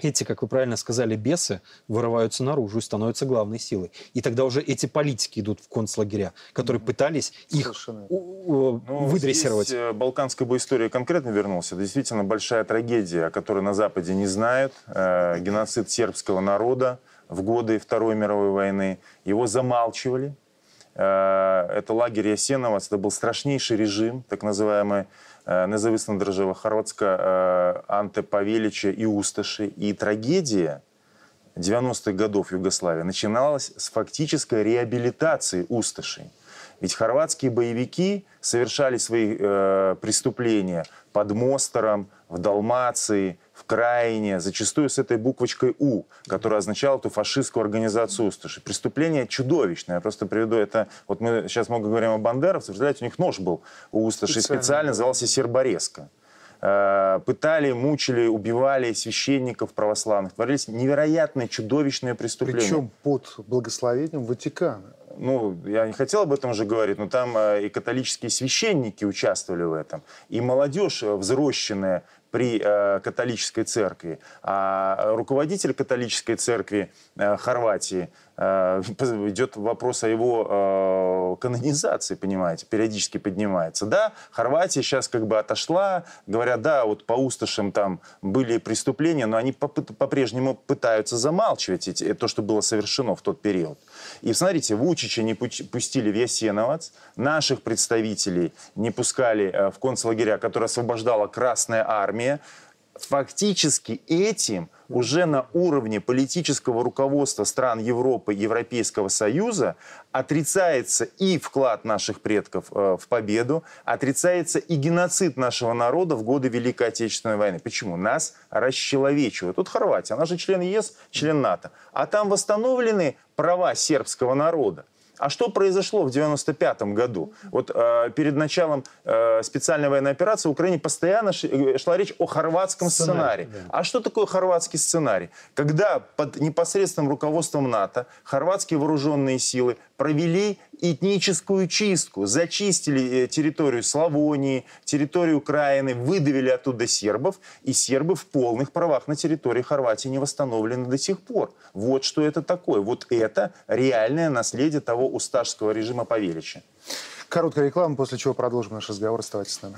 S3: эти, как вы правильно сказали, бесы вырываются наружу и становятся главной силой. И тогда уже эти политики идут в концлагеря, которые пытались их ну, выдрессировать. Здесь
S2: э, балканская бы история конкретно вернулся. Это действительно большая трагедия, о которой на Западе не знают. Э, геноцид сербского народа в годы Второй мировой войны. Его замалчивали. Э, это лагерь Ясеновац, это был страшнейший режим, так называемый независна держава Хорватска е, Анте Павелича и Усташи. И трагедия 90-х годов Югославии начиналась с фактической реабилитации Усташей. Ведь хорватские боевики совершали свои э, преступления под Мостером, в Далмации, в Крайне, зачастую с этой буквочкой «У», которая означала эту фашистскую организацию Усташи. Преступление чудовищное. Я просто приведу это... Вот мы сейчас много говорим о бандеровцах. Представляете, у них нож был у Усташи специально, специально назывался Серборезка э, пытали, мучили, убивали священников православных. Творились невероятные, чудовищные преступления.
S1: Причем под благословением Ватикана
S2: ну, я не хотел об этом уже говорить, но там э, и католические священники участвовали в этом, и молодежь э, взросшенная при э, католической церкви. А руководитель католической церкви Хорватии идет вопрос о его канонизации, понимаете, периодически поднимается. Да, Хорватия сейчас как бы отошла, говорят, да, вот по усташам там были преступления, но они по-прежнему пытаются замалчивать эти, то, что было совершено в тот период. И смотрите, Вучича не пустили в Ясеновац, наших представителей не пускали э, в концлагеря, которые освобождала Красная Армия. Фактически этим уже на уровне политического руководства стран Европы, Европейского Союза отрицается и вклад наших предков э, в победу, отрицается и геноцид нашего народа в годы Великой Отечественной войны. Почему? Нас расчеловечивают. Тут Хорватия, она же член ЕС, член НАТО. А там восстановлены права сербского народа. А что произошло в 95 году? Вот э, перед началом э, специальной военной операции в Украине постоянно э, шла речь о хорватском сценарии. сценарии. Да. А что такое хорватский сценарий? Когда под непосредственным руководством НАТО хорватские вооруженные силы провели этническую чистку, зачистили э, территорию Славонии, территорию Украины, выдавили оттуда сербов, и сербы в полных правах на территории Хорватии не восстановлены до сих пор. Вот что это такое. Вот это реальное наследие того усташского режима Павелича.
S1: Короткая реклама, после чего продолжим наш разговор. Оставайтесь с нами.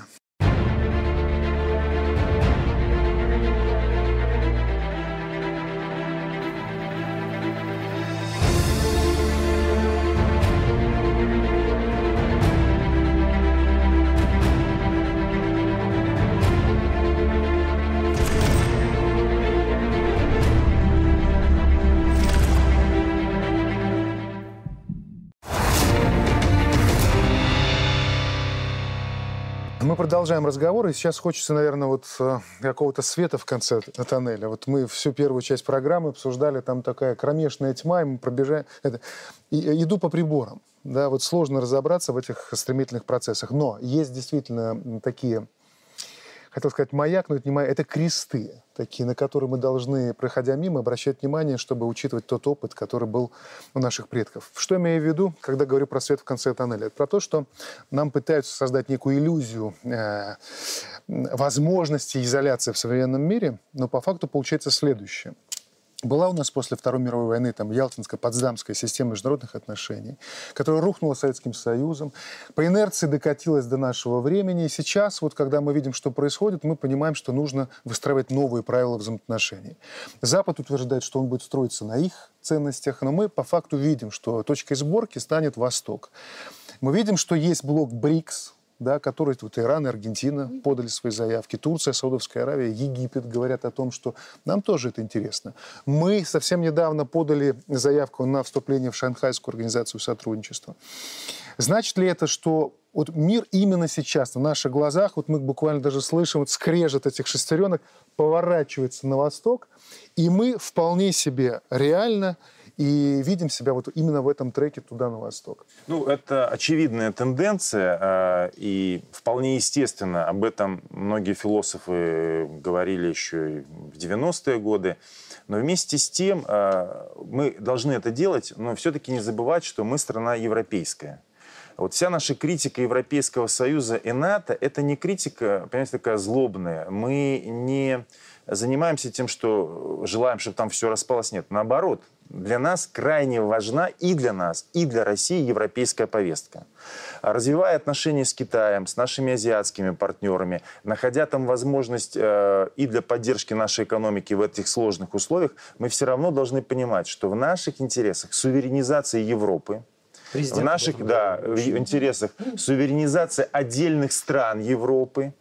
S1: Мы продолжаем разговор, и сейчас хочется, наверное, вот э, какого-то света в конце тоннеля. Вот мы всю первую часть программы обсуждали, там такая кромешная тьма, и мы пробежаем... Это, и, э, иду по приборам. Да, вот сложно разобраться в этих стремительных процессах. Но есть действительно такие хотел сказать маяк, но это не маяк, это кресты такие, на которые мы должны, проходя мимо, обращать внимание, чтобы учитывать тот опыт, который был у наших предков. Что я имею в виду, когда говорю про свет в конце тоннеля? Это про то, что нам пытаются создать некую иллюзию э, возможности изоляции в современном мире, но по факту получается следующее – была у нас после Второй мировой войны там Ялтинская, Потсдамская система международных отношений, которая рухнула Советским Союзом, по инерции докатилась до нашего времени. И сейчас, вот когда мы видим, что происходит, мы понимаем, что нужно выстраивать новые правила взаимоотношений. Запад утверждает, что он будет строиться на их ценностях, но мы по факту видим, что точкой сборки станет Восток. Мы видим, что есть блок БРИКС, да, которые вот Иран и Аргентина подали свои заявки, Турция, Саудовская Аравия, Египет говорят о том, что нам тоже это интересно. Мы совсем недавно подали заявку на вступление в Шанхайскую организацию сотрудничества. Значит ли это, что вот мир именно сейчас на наших глазах, вот мы буквально даже слышим вот скрежет этих шестеренок, поворачивается на восток, и мы вполне себе реально и видим себя вот именно в этом треке туда на восток.
S2: Ну, это очевидная тенденция, э, и вполне естественно, об этом многие философы говорили еще в 90-е годы. Но вместе с тем э, мы должны это делать, но все-таки не забывать, что мы страна европейская. Вот вся наша критика Европейского Союза и НАТО – это не критика, понимаете, такая злобная. Мы не занимаемся тем, что желаем, чтобы там все распалось. Нет, наоборот, для нас крайне важна и для нас, и для России европейская повестка. Развивая отношения с Китаем, с нашими азиатскими партнерами, находя там возможность э, и для поддержки нашей экономики в этих сложных условиях, мы все равно должны понимать, что в наших интересах суверенизация Европы, Президент в наших да, в интересах суверенизация отдельных стран Европы,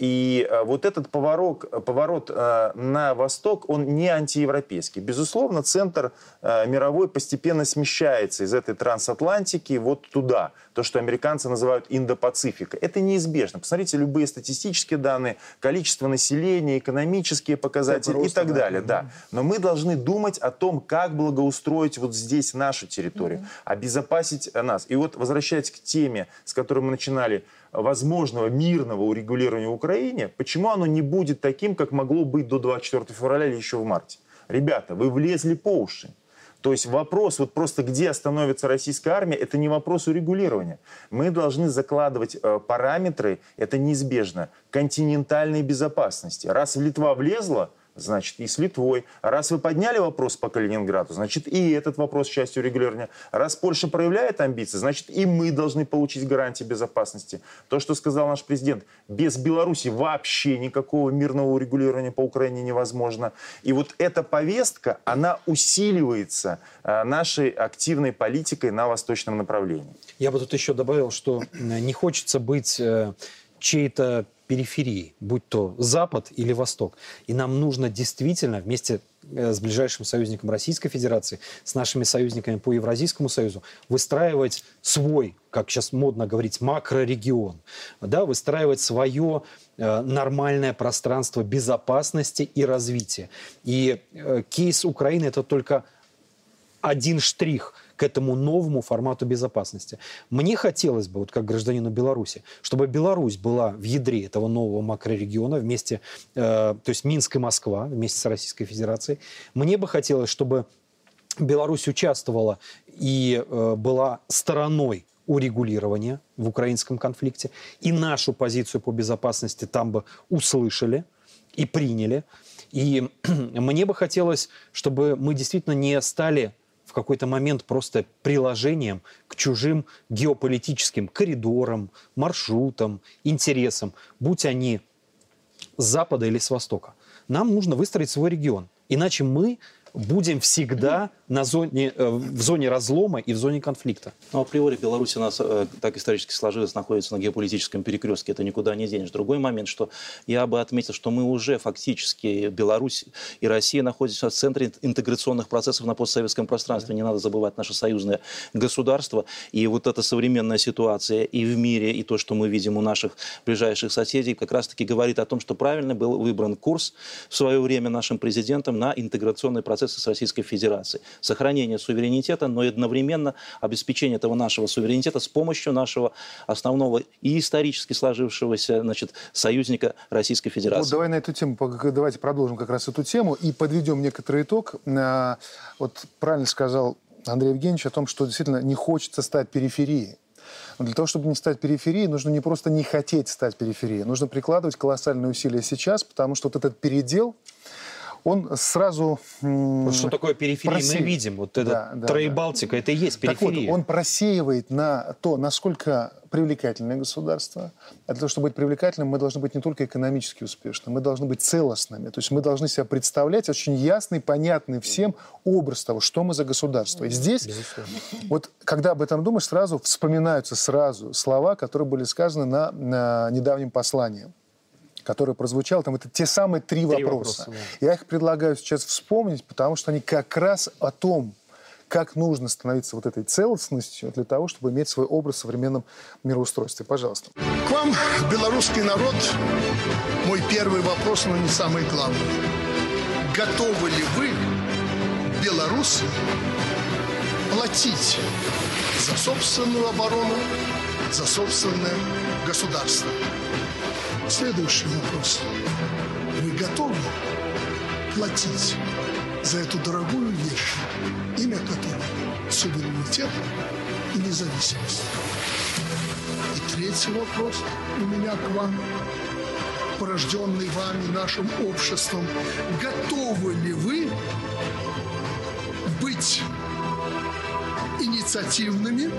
S2: и э, вот этот поворот, поворот э, на восток, он не антиевропейский. Безусловно, центр э, мировой постепенно смещается из этой трансатлантики вот туда. То, что американцы называют Индо-Пацифика. Это неизбежно. Посмотрите любые статистические данные, количество населения, экономические показатели Роста, и так да, далее. Да. Но мы должны думать о том, как благоустроить вот здесь нашу территорию, mm-hmm. обезопасить нас. И вот возвращаясь к теме, с которой мы начинали, возможного мирного урегулирования в Украине, почему оно не будет таким, как могло быть до 24 февраля или еще в марте? Ребята, вы влезли по уши. То есть вопрос, вот просто где остановится российская армия, это не вопрос урегулирования. Мы должны закладывать э, параметры, это неизбежно, континентальной безопасности. Раз Литва влезла, значит, и с Литвой. Раз вы подняли вопрос по Калининграду, значит, и этот вопрос частью регулирования. Раз Польша проявляет амбиции, значит, и мы должны получить гарантии безопасности. То, что сказал наш президент, без Беларуси вообще никакого мирного урегулирования по Украине невозможно. И вот эта повестка, она усиливается э, нашей активной политикой на восточном направлении.
S3: Я бы тут еще добавил, что не хочется быть э, чьей-то периферии, будь то Запад или Восток. И нам нужно действительно вместе э, с ближайшим союзником Российской Федерации, с нашими союзниками по Евразийскому Союзу, выстраивать свой, как сейчас модно говорить, макрорегион, да, выстраивать свое э, нормальное пространство безопасности и развития. И э, кейс Украины это только один штрих – к этому новому формату безопасности. Мне хотелось бы, вот как гражданину Беларуси, чтобы Беларусь была в ядре этого нового макрорегиона вместе, э, то есть Минск и Москва вместе с Российской Федерацией. Мне бы хотелось, чтобы Беларусь участвовала и э, была стороной урегулирования в украинском конфликте, и нашу позицию по безопасности там бы услышали и приняли. И [CLEARS THROAT] мне бы хотелось, чтобы мы действительно не стали в какой-то момент просто приложением к чужим геополитическим коридорам, маршрутам, интересам, будь они с запада или с востока. Нам нужно выстроить свой регион. Иначе мы будем всегда на зоне, э, в зоне разлома и в зоне конфликта.
S4: Ну, априори Беларусь у нас, э, так исторически сложилось, находится на геополитическом перекрестке. Это никуда не денешь. Другой момент, что я бы отметил, что мы уже фактически, Беларусь и Россия находятся в центре интеграционных процессов на постсоветском пространстве. Не надо забывать наше союзное государство. И вот эта современная ситуация и в мире, и то, что мы видим у наших ближайших соседей, как раз-таки говорит о том, что правильно был выбран курс в свое время нашим президентом на интеграционный процесс с Российской Федерацией. Сохранение суверенитета, но и одновременно обеспечение этого нашего суверенитета с помощью нашего основного и исторически сложившегося значит, союзника Российской Федерации. Вот
S1: давай на эту тему, давайте продолжим как раз эту тему и подведем некоторый итог. А, вот правильно сказал Андрей Евгеньевич о том, что действительно не хочется стать периферией. Но для того, чтобы не стать периферией, нужно не просто не хотеть стать периферией, нужно прикладывать колоссальные усилия сейчас, потому что вот этот передел, он сразу...
S3: Вот что такое периферия, просеивает. мы видим. Вот это да, да, Троебалтика, да. это и есть периферия.
S1: Так вот, он просеивает на то, насколько привлекательное государство. А для того, чтобы быть привлекательным, мы должны быть не только экономически успешными, мы должны быть целостными. То есть мы должны себя представлять очень ясный, понятный всем образ того, что мы за государство. И здесь, Безусловно. вот когда об этом думаешь, сразу вспоминаются сразу слова, которые были сказаны на, на недавнем послании который прозвучал, там это те самые три, три вопроса. вопроса да. Я их предлагаю сейчас вспомнить, потому что они как раз о том, как нужно становиться вот этой целостностью для того, чтобы иметь свой образ в современном мироустройстве. Пожалуйста.
S6: К вам, белорусский народ, мой первый вопрос, но не самый главный. Готовы ли вы, белорусы, платить за собственную оборону, за собственное государство? Следующий вопрос. Вы готовы платить за эту дорогую вещь, имя которой суверенитет и независимость? И третий вопрос у меня к вам, порожденный вами, нашим обществом. Готовы ли вы быть инициативными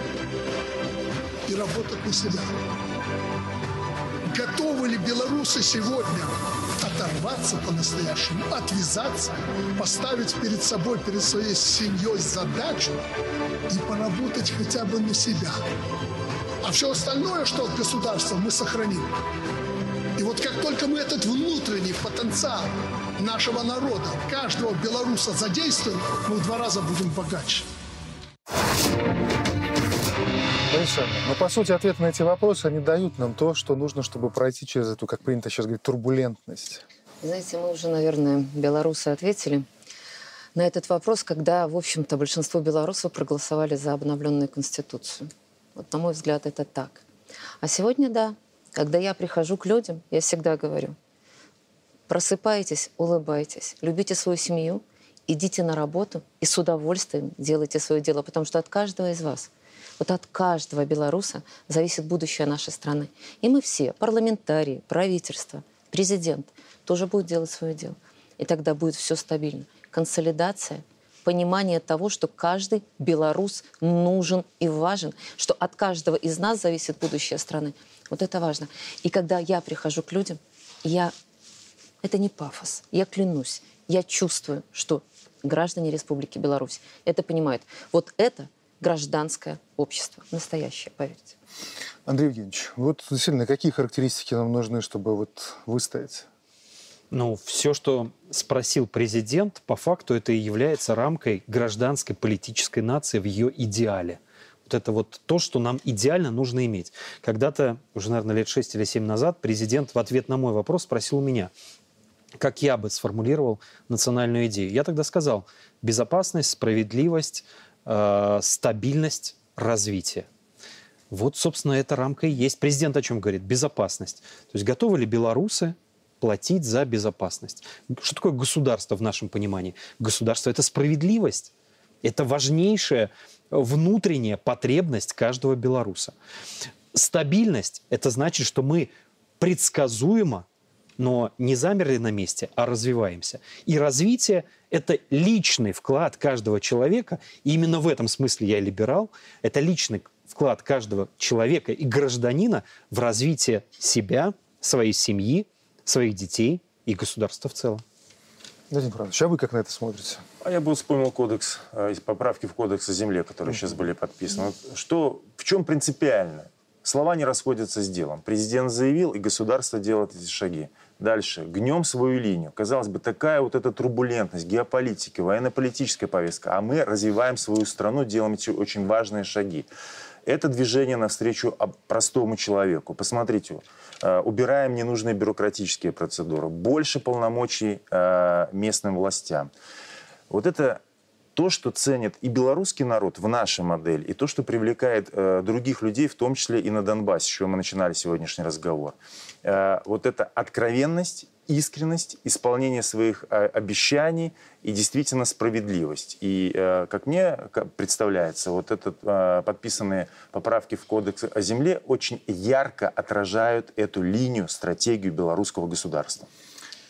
S6: и работать на себя? Готовы ли белорусы сегодня оторваться по-настоящему, отвязаться, поставить перед собой, перед своей семьей задачу и поработать хотя бы на себя? А все остальное, что от государства, мы сохраним. И вот как только мы этот внутренний потенциал нашего народа, каждого белоруса задействуем, мы в два раза будем богаче.
S1: Совершенно. Но, по сути, ответы на эти вопросы, они дают нам то, что нужно, чтобы пройти через эту, как принято сейчас говорить, турбулентность.
S5: Знаете, мы уже, наверное, белорусы ответили на этот вопрос, когда, в общем-то, большинство белорусов проголосовали за обновленную Конституцию. Вот, на мой взгляд, это так. А сегодня, да, когда я прихожу к людям, я всегда говорю, просыпайтесь, улыбайтесь, любите свою семью, идите на работу и с удовольствием делайте свое дело, потому что от каждого из вас – вот от каждого белоруса зависит будущее нашей страны. И мы все, парламентарии, правительство, президент, тоже будут делать свое дело. И тогда будет все стабильно. Консолидация, понимание того, что каждый белорус нужен и важен, что от каждого из нас зависит будущее страны. Вот это важно. И когда я прихожу к людям, я... Это не пафос. Я клянусь. Я чувствую, что граждане Республики Беларусь это понимают. Вот это гражданское общество. Настоящее, поверьте.
S1: Андрей Евгеньевич, вот действительно, какие характеристики нам нужны, чтобы вот выстоять?
S3: Ну, все, что спросил президент, по факту это и является рамкой гражданской политической нации в ее идеале. Вот это вот то, что нам идеально нужно иметь. Когда-то, уже, наверное, лет 6 или 7 назад, президент в ответ на мой вопрос спросил у меня, как я бы сформулировал национальную идею. Я тогда сказал, безопасность, справедливость, э, стабильность, развитие. Вот, собственно, эта рамка и есть. Президент о чем говорит? Безопасность. То есть готовы ли белорусы платить за безопасность? Что такое государство в нашем понимании? Государство – это справедливость. Это важнейшая внутренняя потребность каждого белоруса. Стабильность – это значит, что мы предсказуемо но не замерли на месте, а развиваемся. И развитие – это личный вклад каждого человека. И именно в этом смысле я либерал. Это личный вклад каждого человека и гражданина в развитие себя, своей семьи, своих детей и государства в целом.
S1: Владимир Францович, а вы как на это смотрите?
S2: А я бы вспомнил кодекс, э, поправки в кодекс о земле, которые сейчас были подписаны. Что, в чем принципиально? Слова не расходятся с делом. Президент заявил, и государство делает эти шаги. Дальше. Гнем свою линию. Казалось бы, такая вот эта турбулентность, геополитики, военно-политическая повестка. А мы развиваем свою страну, делаем эти очень важные шаги. Это движение навстречу простому человеку. Посмотрите, э, убираем ненужные бюрократические процедуры, больше полномочий э, местным властям. Вот это то, что ценит и белорусский народ в нашей модели, и то, что привлекает э, других людей, в том числе и на Донбассе, с чего мы начинали сегодняшний разговор. Э, вот эта откровенность, искренность, исполнение своих э, обещаний и действительно справедливость. И, э, как мне представляется, вот этот, э, подписанные поправки в Кодекс о земле очень ярко отражают эту линию, стратегию белорусского государства.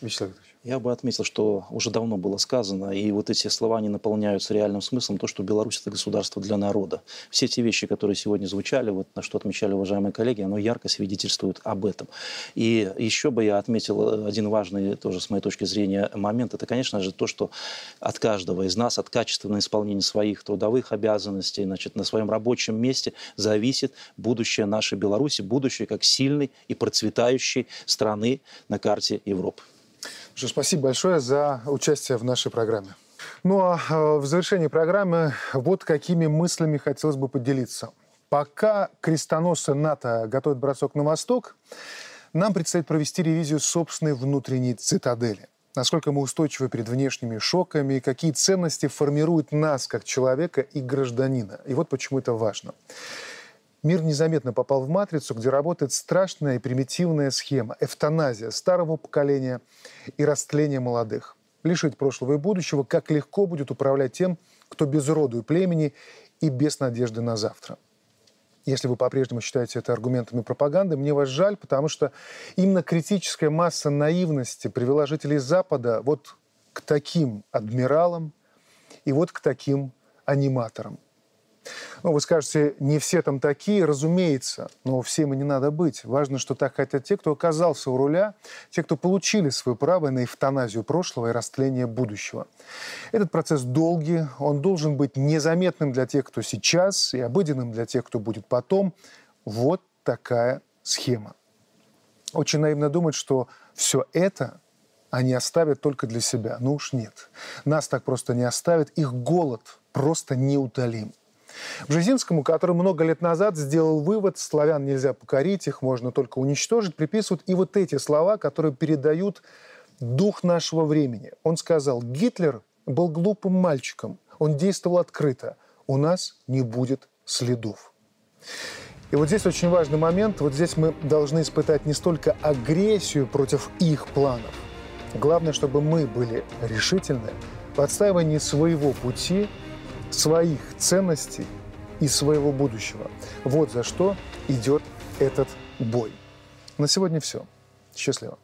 S1: Вячеслав.
S4: Я бы отметил, что уже давно было сказано, и вот эти слова не наполняются реальным смыслом, то, что Беларусь – это государство для народа. Все те вещи, которые сегодня звучали, вот на что отмечали уважаемые коллеги, оно ярко свидетельствует об этом. И еще бы я отметил один важный, тоже с моей точки зрения, момент. Это, конечно же, то, что от каждого из нас, от качественного исполнения своих трудовых обязанностей, значит, на своем рабочем месте зависит будущее нашей Беларуси, будущее как сильной и процветающей страны на карте Европы.
S1: Что, спасибо большое за участие в нашей программе. Ну а э, в завершении программы вот какими мыслями хотелось бы поделиться. Пока крестоносцы НАТО готовят бросок на восток, нам предстоит провести ревизию собственной внутренней цитадели. Насколько мы устойчивы перед внешними шоками, какие ценности формируют нас как человека и гражданина. И вот почему это важно. Мир незаметно попал в матрицу, где работает страшная и примитивная схема – эвтаназия старого поколения и растление молодых. Лишить прошлого и будущего, как легко будет управлять тем, кто без роду и племени и без надежды на завтра. Если вы по-прежнему считаете это аргументами пропаганды, мне вас жаль, потому что именно критическая масса наивности привела жителей Запада вот к таким адмиралам и вот к таким аниматорам – ну, вы скажете, не все там такие, разумеется, но всем и не надо быть. Важно, что так хотят те, кто оказался у руля, те, кто получили свое право на эвтаназию прошлого и растление будущего. Этот процесс долгий, он должен быть незаметным для тех, кто сейчас, и обыденным для тех, кто будет потом. Вот такая схема. Очень наивно думать, что все это они оставят только для себя. Ну уж нет. Нас так просто не оставят. Их голод просто неутолим. Бжезинскому, который много лет назад сделал вывод, славян нельзя покорить, их можно только уничтожить, приписывают и вот эти слова, которые передают дух нашего времени. Он сказал, Гитлер был глупым мальчиком, он действовал открыто, у нас не будет следов. И вот здесь очень важный момент. Вот здесь мы должны испытать не столько агрессию против их планов. Главное, чтобы мы были решительны в отстаивании своего пути своих ценностей и своего будущего. Вот за что идет этот бой. На сегодня все. Счастливо.